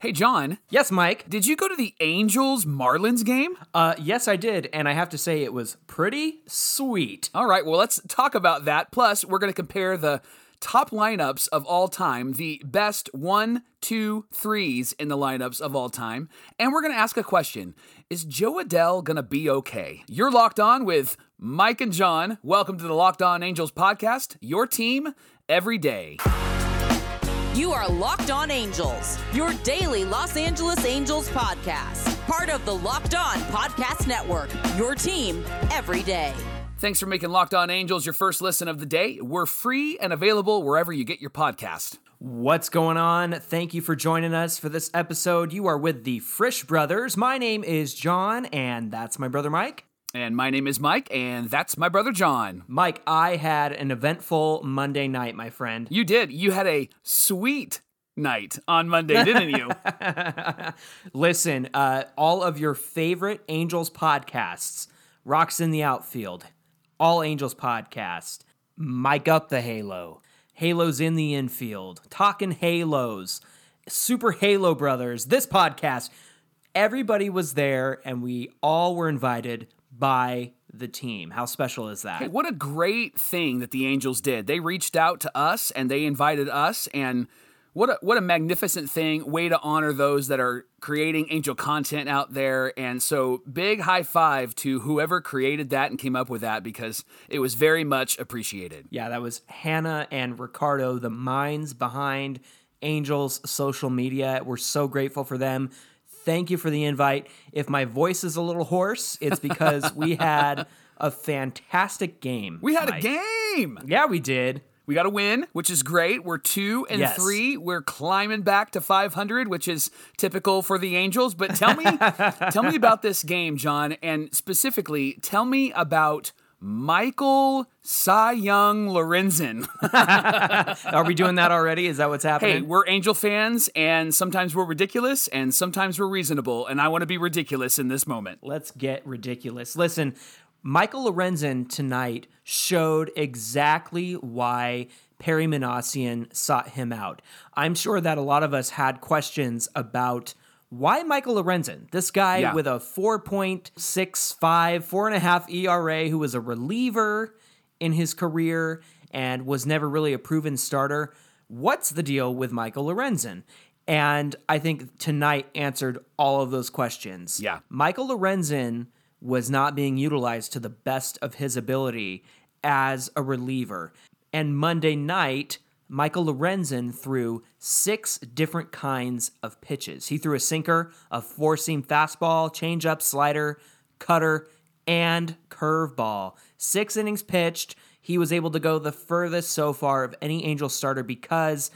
Hey, John, Yes, Mike. did you go to the Angels Marlins game? Uh, yes, I did, and I have to say it was pretty sweet. All right, well, let's talk about that. Plus, we're going to compare the top lineups of all time, the best one, two, threes in the lineups of all time. And we're going to ask a question Is Jo Adell going to be okay? You're locked on with Mike and John. Welcome to the Locked On Angels podcast, your team every day. You are Locked On Angels, your daily Los Angeles Angels podcast. Part of the Locked On Podcast Network, your team every day. Thanks for making Locked On Angels your first listen of the day. We're free and available wherever you get your podcast. What's going on? Thank you for joining us for this episode. You are with the Frisch Brothers. My name is John, and that's my brother Mike. And my name is Mike, and that's my brother John. Mike, I had an eventful Monday night, my friend. You did. You had a sweet night on Monday, didn't you? Listen, uh, all of your favorite Angels podcasts, Rocks in the Outfield, All Angels podcast, Mike Up the Halo, Halos in the Infield, Talking Halos, Super Halo Brothers, this podcast, everybody was there and we all were invited by the team. How special is that? Hey, what a great thing that the Angels did. They reached out to us and they invited us and what a what a magnificent thing, way to honor those that are creating angel content out there. And so big high five to whoever created that and came up with that because it was very much appreciated. Yeah, that was Hannah and Ricardo, the minds behind Angels social media. We're so grateful for them. Thank you for the invite. If my voice is a little hoarse, it's because we had a fantastic game. We had Mike. a game. Yeah, we did. We got a win, which is great. We're two and Yes. three. We're climbing back to 500, which is typical for the Angels. But tell me, tell me about this game, John, and specifically, tell me about Michael Cy Young Lorenzen. Are we doing that already? Is that what's happening? hey, we're Angel fans, and sometimes we're ridiculous, and sometimes we're reasonable, and I want to be ridiculous in this moment. Let's get ridiculous. Listen, Michael Lorenzen tonight showed exactly why Perry Minasian sought him out. I'm sure that a lot of us had questions about why Michael Lorenzen, this guy Yeah. with a 4.65, four and a half ERA, who was a reliever in his career and was never really a proven starter. What's the deal with Michael Lorenzen? And I think tonight answered all of those questions. Yeah. Michael Lorenzen was not being utilized to the best of his ability as a reliever. And Monday night, Michael Lorenzen threw six different kinds of pitches. He threw a sinker, a four seam fastball, changeup, slider, cutter, and curveball. Six innings pitched. He was able to go the furthest so far of any Angel starter because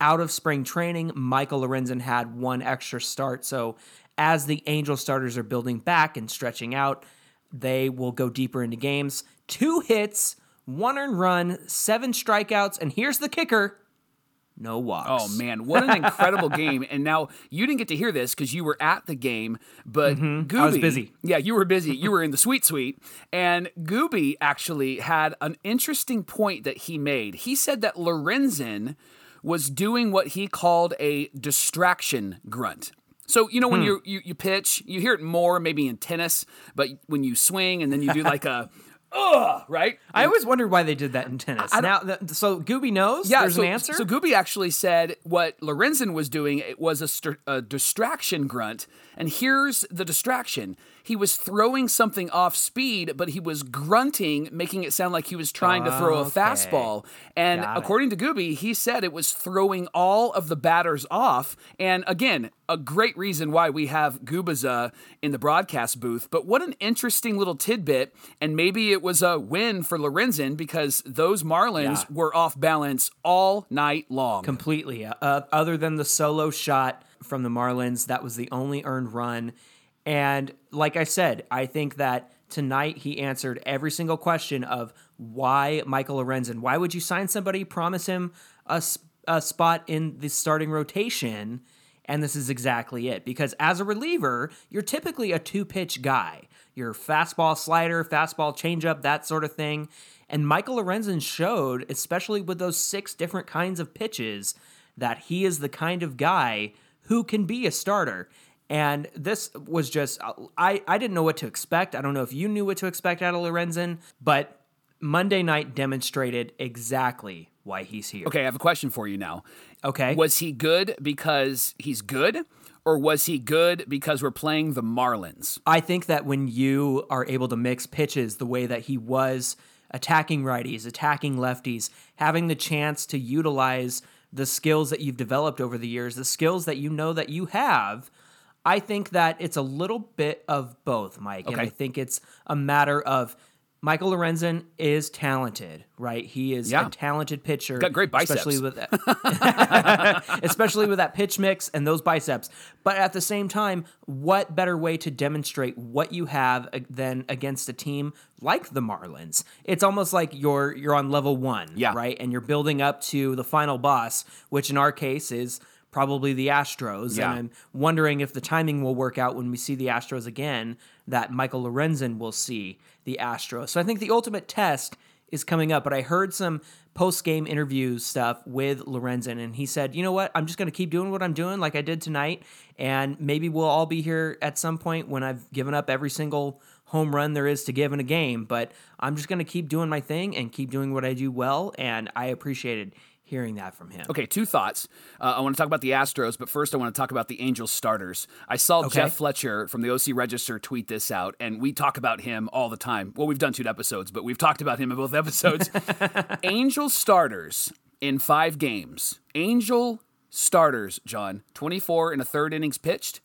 out of spring training, Michael Lorenzen had one extra start. So as the Angel starters are building back and stretching out, they will go deeper into games. Two hits, one earned run, seven strikeouts, and here's the kicker no walks. Oh man, what an incredible game! And now you didn't get to hear this because you were at the game, but Gooby, Mm-hmm. I was busy. Yeah, you were busy. You were in the sweet suite, and Gooby actually had an interesting point that he made. He said that Lorenzen was doing what he called a distraction grunt. So you know Hmm. when you, you you pitch, you hear it more maybe in tennis, but when you swing and then you do like a ugh, right? I always wondered why they did that in tennis. now, th- so Gooby knows. Yeah, there's so, an answer. So Gooby actually said what Lorenzen was doing it was a, st- a distraction grunt, and here's the distraction. He was throwing something off speed, but he was grunting, making it sound like he was trying to throw a Okay. fastball. And Got it. according to Gooby, he said it was throwing all of the batters off. And again, a great reason why we have Gubicza in the broadcast booth. But what an interesting little tidbit. And maybe it was a win for Lorenzen because those Marlins Yeah. were off balance all night long. completely. Uh, other than the solo shot from the Marlins, that was the only earned run. And like I said, I think that tonight he answered every single question of why Michael Lorenzen. Why would you sign somebody, promise him a, a spot in the starting rotation? And this is exactly it. Because as a reliever, you're typically a two pitch guy. Your fastball, slider, fastball, changeup, that sort of thing. And Michael Lorenzen showed, especially with those six different kinds of pitches, that he is the kind of guy who can be a starter. And this was just, I, I didn't know what to expect. I don't know if you knew what to expect out of Lorenzen, but Monday night demonstrated exactly why he's here. Okay, I have a question for you now. Okay. Was he good because he's good? Or was he good because we're playing the Marlins? I think that when you are able to mix pitches the way that he was attacking righties, attacking lefties, having the chance to utilize the skills that you've developed over the years, the skills that you know that you have, I think that it's a little bit of both, Mike. And I think it's a matter of Michael Lorenzen is talented, right? He is Yeah. a talented pitcher. Got great biceps. Especially with that, especially with that pitch mix and those biceps. But at the same time, what better way to demonstrate what you have than against a team like the Marlins? It's almost like you're you're on level 1, Yeah. right? And you're building up to the final boss, which in our case is probably the Astros. Yeah. And I'm wondering if the timing will work out when we see the Astros again, that Michael Lorenzen will see the Astros. So I think the ultimate test is coming up, but I heard some post game interview stuff with Lorenzen, and he said, you know what, I'm just going to keep doing what I'm doing like I did tonight, and maybe we'll all be here at some point when I've given up every single home run there is to give in a game, but I'm just going to keep doing my thing and keep doing what I do well, and I appreciated hearing that from him. Okay, two thoughts. Uh, I want to talk about the Astros, but first I want to talk about the Angels starters. I saw Jeff Fletcher from the OC Register tweet this out, and we talk about him all the time. Well, we've done two episodes, but we've talked about him in both episodes. Angel starters in five games. Angel starters, John, 24 and a third innings pitched.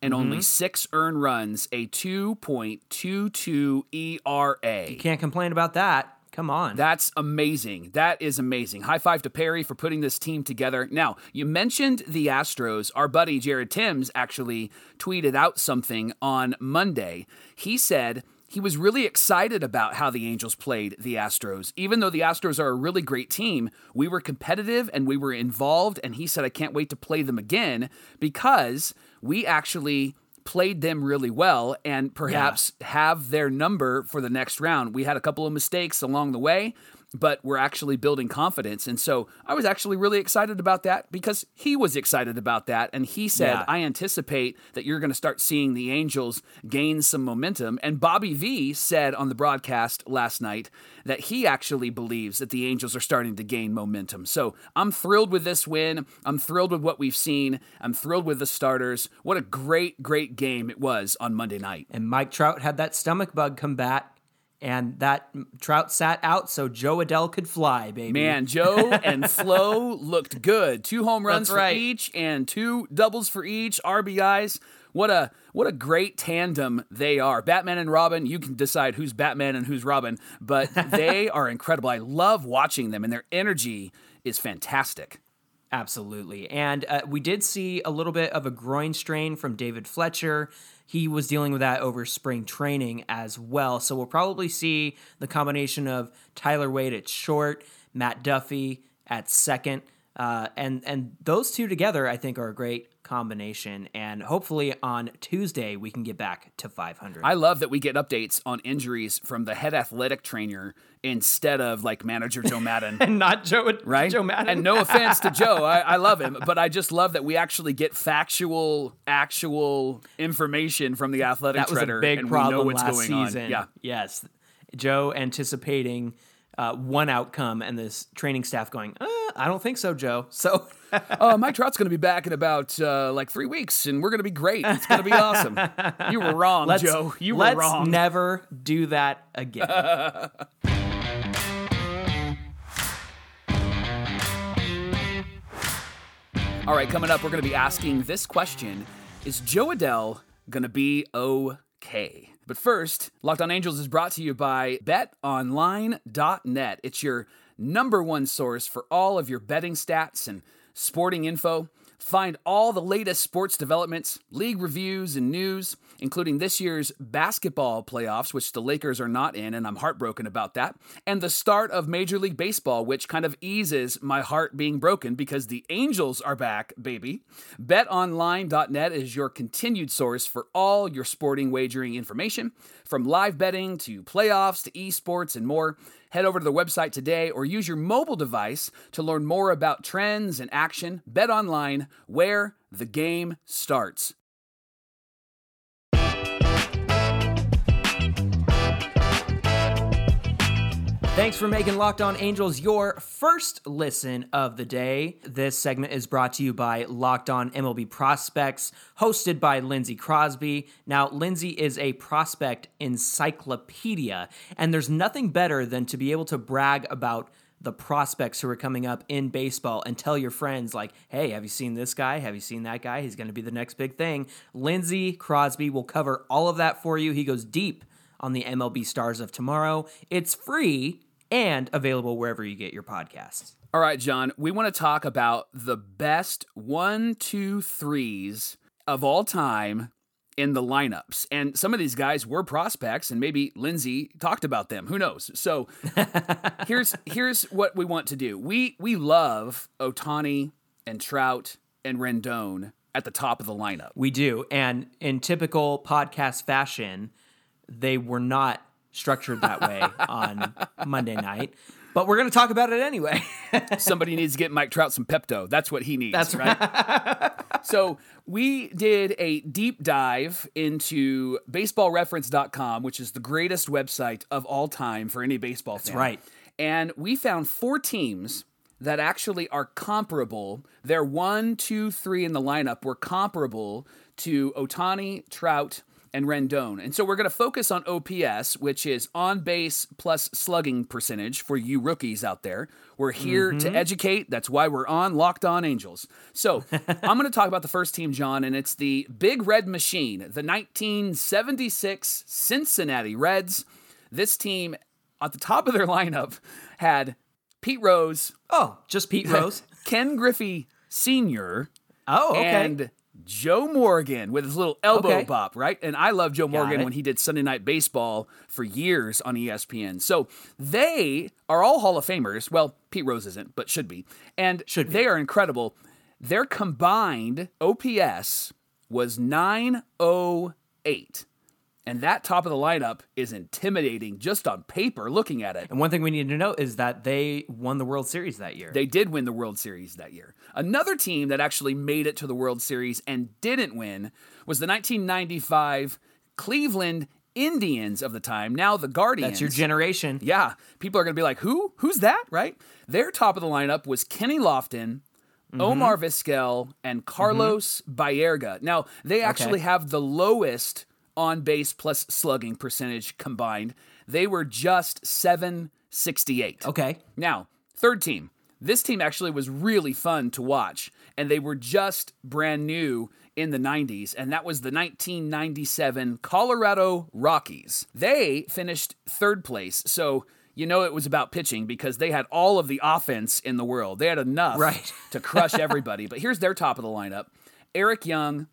And only six earned runs, a 2.22 ERA. You can't complain about that. Come on. That's amazing. That is amazing. High five to Perry for putting this team together. Now, you mentioned the Astros. Our buddy Jared Timms actually tweeted out something on Monday. He said he was really excited about how the Angels played the Astros. Even though the Astros are a really great team, we were competitive and we were involved. And he said, I can't wait to play them again because we actually played them really well and perhaps have their number for the next round. We had a couple of mistakes along the way, but we're actually building confidence. And so I was actually really excited about that because he was excited about that. And he said, Yeah. I anticipate that you're going to start seeing the Angels gain some momentum. And Bobby V said on the broadcast last night that he actually believes that the Angels are starting to gain momentum. So I'm thrilled with this win. I'm thrilled with what we've seen. I'm thrilled with the starters. What a great, great game it was on Monday night. and Mike Trout had that stomach bug come back, and that Trout sat out so Jo Adell could fly, baby. Man, Joe and Flo looked good. Two home runs That's for right. each and two doubles for each, RBIs. What a what a great tandem they are. Batman and Robin, you can decide who's Batman and who's Robin, but they are incredible. I love watching them and their energy is fantastic. Absolutely. And uh, we did see a little bit of a groin strain from David Fletcher. He was dealing with that over spring training as well. So we'll probably see the combination of Tyler Wade at short, Matt Duffy at second. Uh, and and those two together, I think, are a great combination. And hopefully on Tuesday we can get back to 500. I love that we get updates on injuries from the head athletic trainer instead of like manager Joe Maddon. and not Joe, right? Joe Maddon. And no offense to Joe, I, I love him, but I just love that we actually get factual, actual information from the athletic that was trainer, a big and problem we know what's last going season. on. Yeah, Yes, Joe anticipating uh, one outcome, and this training staff going, uh, "I don't think so, Joe." So uh, Mike Trout's going to be back in about uh, like three weeks, and we're going to be great. It's going to be awesome. You were wrong, let's Joe. You were let's wrong. never do that again. All right, coming up, we're going to be asking this question Is Jo Adell going to be okay? But first, Locked On Angels is brought to you by betonline.net. It's your number one source for all of your betting stats and sporting info. Find all the latest sports developments, league reviews, and news, including this year's basketball playoffs, which the Lakers are not in, and I'm heartbroken about that, and the start of Major League Baseball, which kind of eases my heart being broken because the Angels are back, baby. BetOnline.net is your continued source for all your sporting wagering information, from live betting to playoffs to esports and more. Head over to the website today or use your mobile device to learn more about trends and action. Bet online where The game starts. Thanks for making Locked On Angels your first listen of the day. This segment is brought to you by Locked On MLB Prospects, hosted by Lindsey Crosby. Now, Lindsey is a prospect encyclopedia, and there's nothing better than to be able to brag about the prospects who are coming up in baseball and tell your friends, like, hey, have you seen this guy? Have you seen that guy? He's going to be the next big thing. Lindsey Crosby will cover all of that for you. He goes deep on the MLB stars of tomorrow. It's free and available wherever you get your podcasts. All right, John, we want to talk about the best one, two, threes of all time in the lineups. And some of these guys were prospects, and maybe Lindsay talked about them. Who knows? So here's here's what we want to do. We we love Ohtani and Trout and Rendon at the top of the lineup. We do. And in typical podcast fashion, they were not structured that way on Monday night. But we're going to talk about it anyway. Somebody needs to get Mike Trout some Pepto. That's what he needs. That's right. so we did a deep dive into baseballreference.com, which is the greatest website of all time for any baseball fan. That's right. And we found four teams that actually are comparable. Their one, two, three in the lineup were comparable to Ohtani, Trout, and Rendon. And so we're going to focus on OPS, which is on base plus slugging percentage for you rookies out there. We're here mm-hmm. to educate. That's why we're on Locked On Angels. So I'm going to talk about the first team, John, and it's the Big Red Machine, the 1976 Cincinnati Reds. This team, at the top of their lineup, had Pete Rose. Oh, just Pete Rose. Ken Griffey Sr. Oh, okay. And Joe Morgan with his little elbow okay. bop, right? And I love Joe Morgan when he did Sunday Night Baseball for years on ESPN. So they are all Hall of Famers. Well, Pete Rose isn't, but should be. And should be. they are incredible. Their combined OPS was 908. And that top of the lineup is intimidating just on paper looking at it. And one thing we need to know is that they won the World Series that year. They did win the World Series that year. Another team that actually made it to the World Series and didn't win was the 1995 Cleveland Indians of the time, now the Guardians. That's your generation. Yeah. People are going to be like, who? Who's that? Right? Their top of the lineup was Kenny Lofton, Mm-hmm. Omar Vizquel and Carlos mm-hmm. Baerga. Now, they actually okay. have the lowest on base plus slugging percentage combined. They were just 768. Okay. Now, third team. This team actually was really fun to watch, and they were just brand new in the 90s, and that was the 1997 Colorado Rockies. They finished third place, so you know it was about pitching because they had all of the offense in the world. They had enough right. to crush everybody. but here's their top of the lineup Eric Young,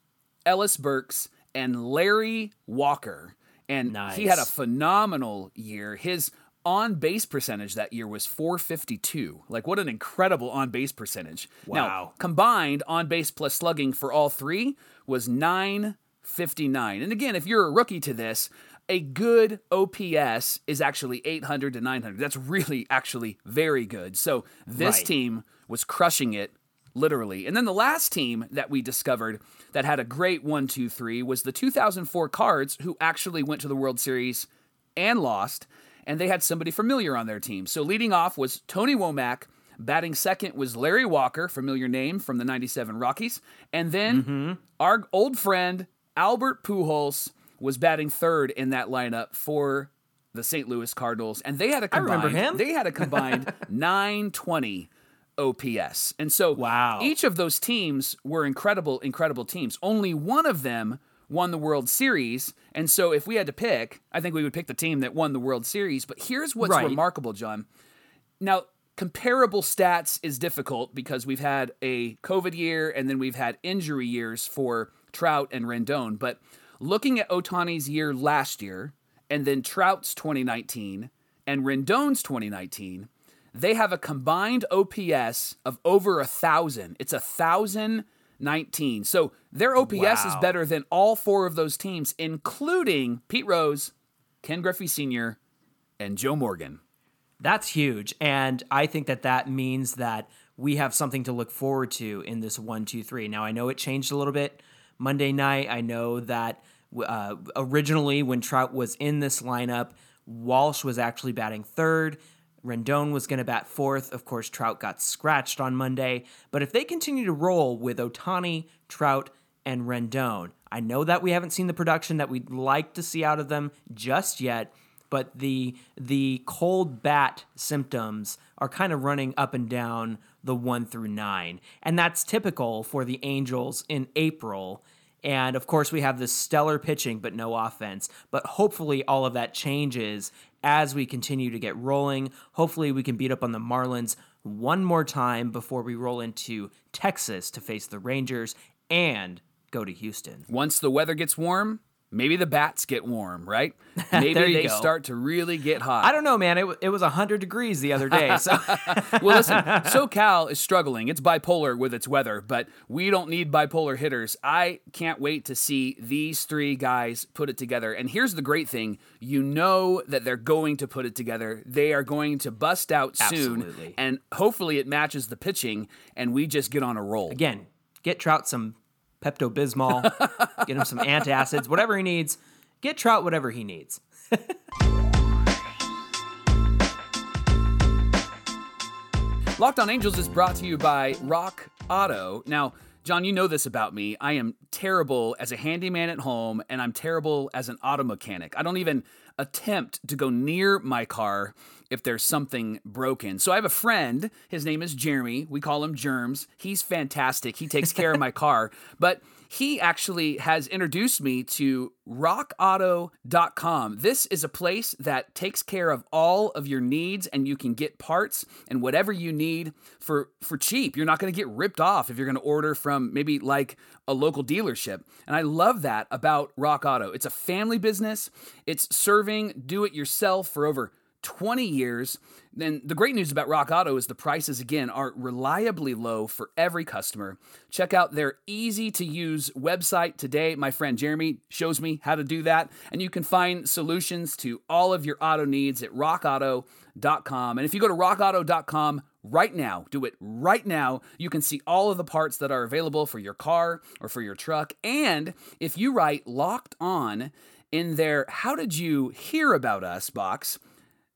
Ellis Burks, and Larry Walker. And nice. he had a phenomenal year. His on base percentage that year was 452. Like, what an incredible on base percentage. Wow. Now, combined on base plus slugging for all three was 959. And again, if you're a rookie to this, a good OPS is actually 800 to 900. That's really actually very good. So this right. team was crushing it literally. And then the last team that we discovered that had a great one, two, three was the 2004 Cards, who actually went to the World Series and lost, and they had somebody familiar on their team. So leading off was Tony Womack. Batting second was Larry Walker, familiar name from the 97 Rockies. And then mm-hmm. our old friend Albert Pujols was batting third in that lineup for the St. Louis Cardinals. And they had a combined, I remember him. They had a combined 920 OPS. And so wow. each of those teams were incredible, incredible teams. Only one of them won the World Series. And so if we had to pick, I think we would pick the team that won the World Series. But here's what's right. remarkable, John. Now, comparable stats is difficult because we've had a COVID year and then we've had injury years for Trout and Rendon. But looking at Ohtani's year last year and then Trout's 2019 and Rendon's 2019, they have a combined OPS of over a thousand. It's a thousand nineteen. So their OPS wow. is better than all four of those teams, including Pete Rose, Ken Griffey Sr., and Joe Morgan. That's huge. And I think that that means that we have something to look forward to in this one, two, three. Now I know it changed a little bit Monday night. I know that uh, originally when Trout was in this lineup, Walsh was actually batting third. Rendon was going to bat fourth. Of course, Trout got scratched on Monday. But if they continue to roll with Ohtani, Trout, and Rendon, I know that we haven't seen the production that we'd like to see out of them just yet, but the the cold bat symptoms are kind of running up and down the 1 through 9. And that's typical for the Angels in April. And of course, we have this stellar pitching, but no offense. But hopefully, all of that changes as we continue to get rolling. Hopefully, we can beat up on the Marlins one more time before we roll into Texas to face the Rangers and go to Houston. Once the weather gets warm, maybe the bats get warm, right? Maybe they go. start to really get hot. I don't know, man. It, wa- it was 100 degrees the other day. So well, listen, SoCal is struggling. It's bipolar with its weather, but we don't need bipolar hitters. I can't wait to see these three guys put it together. And here's the great thing you know that they're going to put it together. They are going to bust out soon. Absolutely. And hopefully it matches the pitching, and we just get on a roll. again, get Trout some Pepto Bismol, get him some antacids, whatever he needs. Get Trout whatever he needs. Locked on Angels is brought to you by Rock Auto. Now, John, you know this about me. I am terrible as a handyman at home, and I'm terrible as an auto mechanic. I don't even attempt to go near my car if there's something broken. So I have a friend. His name is Jeremy. We call him Germs. He's fantastic. He takes care of my car. But he actually has introduced me to rockauto.com. This is a place that takes care of all of your needs and you can get parts and whatever you need for for cheap. You're not going to get ripped off if you're going to order from maybe like a local dealership. And I love that about Rock Auto. It's a family business. It's serving do it yourself for over 20 years. Then the great news about Rock Auto is the prices again are reliably low for every customer. Check out their easy to use website today. My friend Jeremy shows me how to do that, and you can find solutions to all of your auto needs at rockauto.com. And if you go to rockauto.com right now, do it right now, you can see all of the parts that are available for your car or for your truck. And if you write locked on in their how did you hear about us box,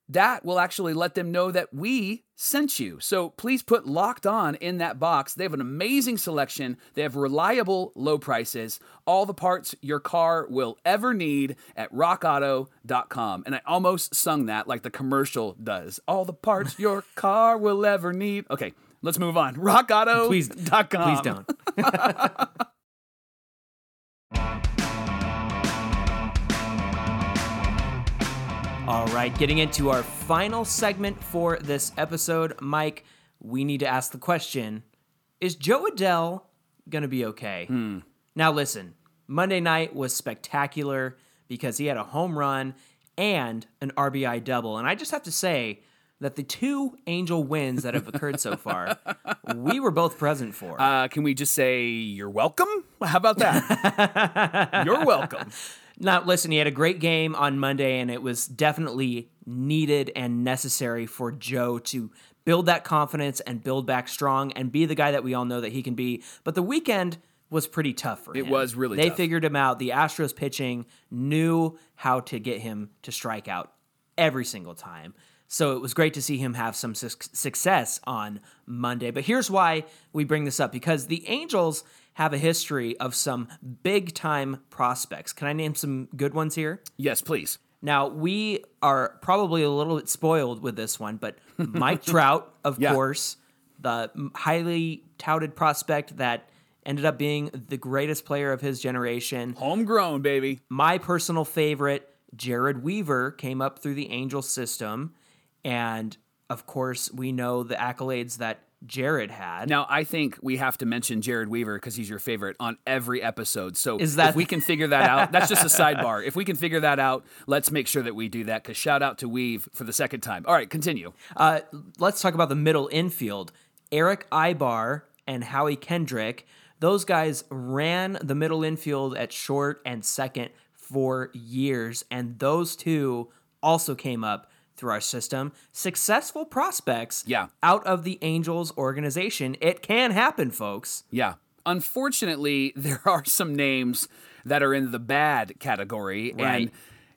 that will actually let them know that we sent you. So please put locked on in that box. They have an amazing selection. They have reliable low prices, all the parts your car will ever need at rockauto.com. And I almost sung that like the commercial does. All the parts your car will ever need. Okay, let's move on. Rockauto.com. Please, please don't. All right, getting into our final segment for this episode, Mike, we need to ask the question Is Jo Adell going to be okay? Now, listen, Monday night was spectacular because he had a home run and an RBI double. And I just have to say that the two Angel wins that have occurred so far, we were both present for. Uh, can we just say you're welcome? How about that? you're welcome. Now, listen, he had a great game on Monday, and it was definitely needed and necessary for Joe to build that confidence and build back strong and be the guy that we all know that he can be. But the weekend was pretty tough for him. It was really They tough. figured him out. The Astros pitching knew how to get him to strike out every single time. So it was great to see him have some suc success on Monday. But here's why we bring this up because the Angels have a history of some big time prospects. Can I name some good ones here? Yes, please. Now, we are probably a little bit spoiled with this one, but Mike Trout, of Yeah. course, the highly touted prospect that ended up being the greatest player of his generation. Homegrown, baby. My personal favorite, Jered Weaver, came up through the Angel system. And of course, we know the accolades that Jered had. Now, I think we have to mention Jered Weaver because he's your favorite on every episode. So Is that- if we can figure that out, that's just a sidebar. If we can figure that out, let's make sure that we do that because shout out to Weave for the second time. All right, continue. Uh, let's talk about the middle infield. Erick Aybar and Howie Kendrick, those guys ran the middle infield at short and second for years, and those two also came up through our system, successful prospects Yeah. out of the Angels organization. It can happen, folks. Yeah. Unfortunately, there are some names that are in the bad category. Right. And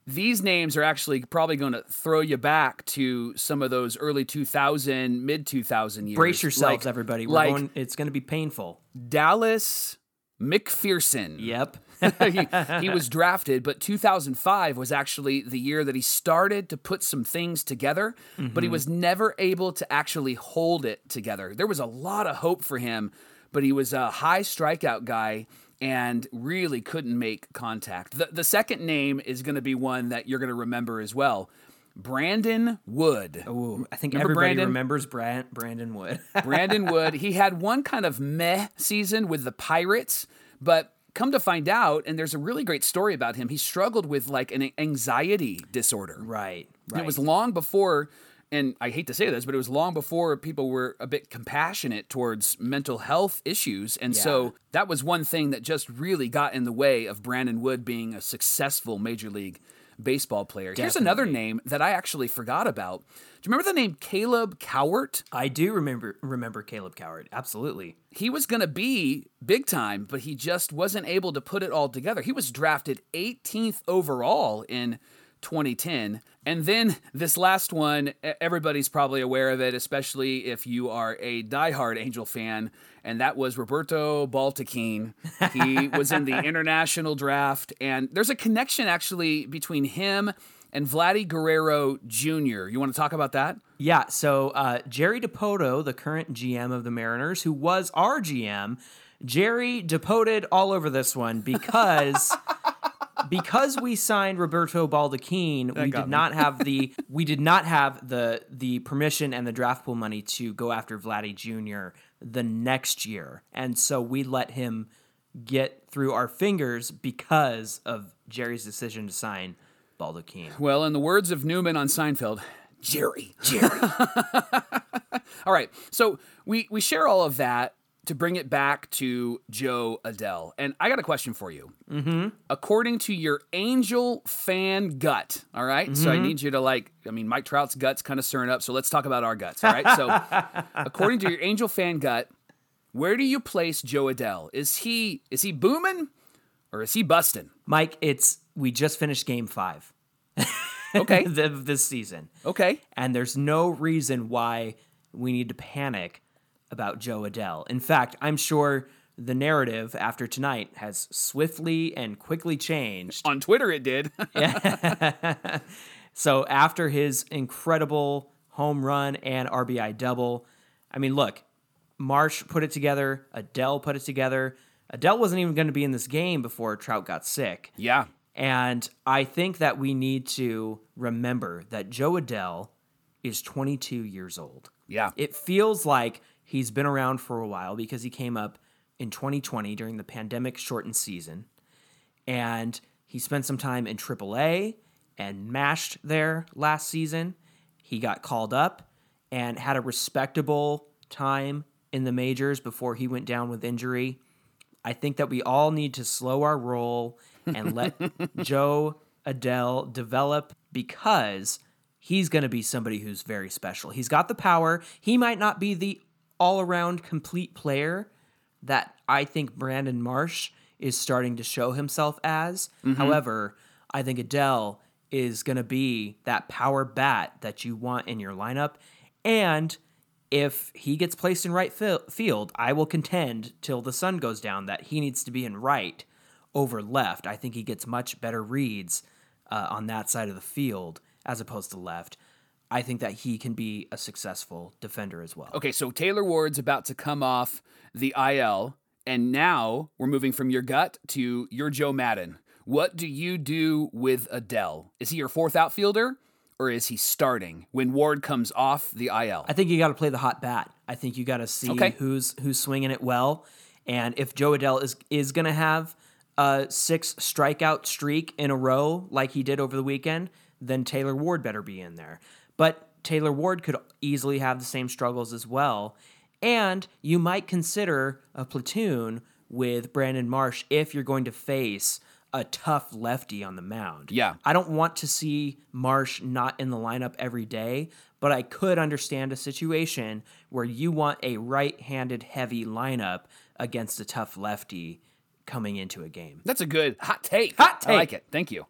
these names are actually probably going to throw you back to some of those early 2000, mid 2000 years. Brace yourselves, Like- everybody. We're like going, it's going to be painful. Dallas McPherson. Yep. he, he was drafted, but 2005 was actually the year that he started to put some things together, but he mm-hmm. was never able to actually hold it together. There was a lot of hope for him, but he was a high strikeout guy and really couldn't make contact. The, the second name is going to be one that you're going to remember as well Brandon Wood. Ooh, I think Remember everybody Brandon? remembers Brand, Brandon Wood. Brandon Wood. He had one kind of meh season with the Pirates, but come to find out, and there's a really great story about him. He struggled with like an anxiety disorder. right. And Right. It was long before, and I hate to say this, but it was long before people were a bit compassionate towards mental health issues. And Yeah. so that was one thing that just really got in the way of Brandon Wood being a successful major league baseball player. Here's another name that I actually forgot about. Do you remember the name Kaleb Cowart? I do remember remember Kaleb Cowart. Absolutely. he was going to be big time, but he just wasn't able to put it all together. He was drafted 18th overall in 2010. And then this last one, everybody's probably aware of it, especially if you are a diehard Angel fan, and that was Roberto Baldoquin. He was in the international draft, and there's a connection actually between him and Vladdy Guerrero Jr. You want to talk about that? Yeah, so uh, Jerry Dipoto, the current GM of the Mariners, who was our GM, Jerry depoted all over this one because because we signed Roberto Baldoquin, we did me. not have the we did not have the the permission and the draft pool money to go after Vladdy Jr. the next year, and so we let him get through our fingers because of Jerry's decision to sign Baldoquin. Well, in the words of Newman on Seinfeld, Jerry, Jerry. all right, so we we share all of that to bring it back to Jo Adell, and I got a question for you. Mm-hmm. According to your Angel fan gut, all right? So I need you to like, I mean, Mike Trout's guts kind of stirring up. So let's talk about our guts, all right? So according to your Angel fan gut, where do you place Jo Adell? Is he is he booming or is he busting? Mike, it's we just finished Game Five. Okay. this season. Okay. and there's no reason why we need to panic about Jo Adell. In fact, I'm sure the narrative after tonight has swiftly and quickly changed. On Twitter, it did. So after his incredible home run and RBI double, I mean, look, Marsh put it together, Adell put it together. Adell wasn't even going to be in this game before Trout got sick. yeah. And I think that we need to remember that Jo Adell is 22 years old. Yeah. It feels like he's been around for a while because he came up in 2020 during the pandemic shortened season. And he spent some time in AAA and mashed there last season. He got called up and had a respectable time in the majors before he went down with injury. I think that we all need to slow our roll and let Jo Adell develop because he's going to be somebody who's very special. He's got the power. He might not be the all around complete player that I think Brandon Marsh is starting to show himself as. However, I think Adell is going to be that power bat that you want in your lineup. And if he gets placed in right field, I will contend till the sun goes down that he needs to be in right over left. I think he gets much better reads uh, on that side of the field as opposed to left. I think that he can be a successful defender as well. Okay, so Taylor Ward's about to come off the IL, and now we're moving from your gut to your Joe Maddon. What do you do with Adell? Is he your fourth outfielder, or is he starting when Ward comes off the IL? I think you got to play the hot bat. I think you got to see Okay. who's who's swinging it well, and if Jo Adell is is going to have a six strikeout streak in a row like he did over the weekend, then Taylor Ward better be in there. But Taylor Ward could easily have the same struggles as well, and you might consider a platoon with Brandon Marsh if you're going to face a tough lefty on the mound. Yeah. I don't want to see Marsh not in the lineup every day, but I could understand a situation where you want a right handed heavy lineup against a tough lefty coming into a game. That's a good hot take. Hot take. I like it. Thank you.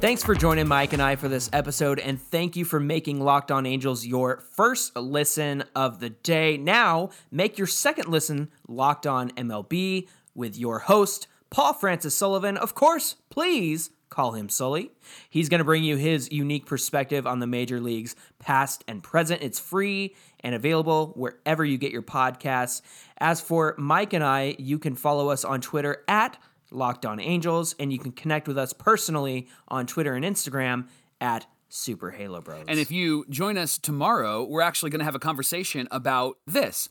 Thanks for joining Mike and I for this episode, and thank you for making Locked On Angels your first listen of the day. Now, make your second listen Locked On MLB with your host, Paul Francis Sullivan. Of course, please call him Sully. He's going to bring you his unique perspective on the major leagues, past and present. It's free and available wherever you get your podcasts. As for Mike and I, you can follow us on Twitter at Locked On Angels, and you can connect with us personally on Twitter and Instagram at Super Halo Bros. And if you join us tomorrow, we're actually going to have a conversation about this.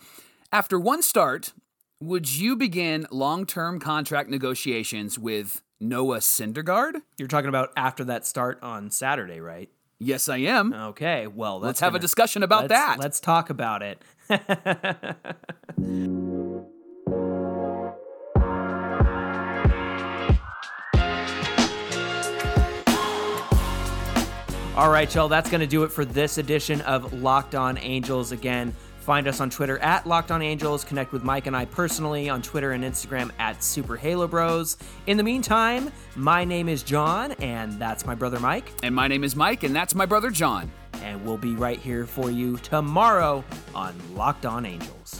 After one start, would you begin long term contract negotiations with Noah Syndergaard? you're talking about after that start on Saturday, right? Yes, I am. Okay, well, Let's have a gonna- discussion about let's- that. Let's talk about it. All right, y'all, that's going to do it for this edition of Locked On Angels. Again, find us on Twitter at Locked On Angels. Connect with Mike and I personally on Twitter and Instagram at Super Halo Bros. In the meantime, my name is John, and that's my brother Mike. And my name is Mike, and that's my brother John. And we'll be right here for you tomorrow on Locked On Angels.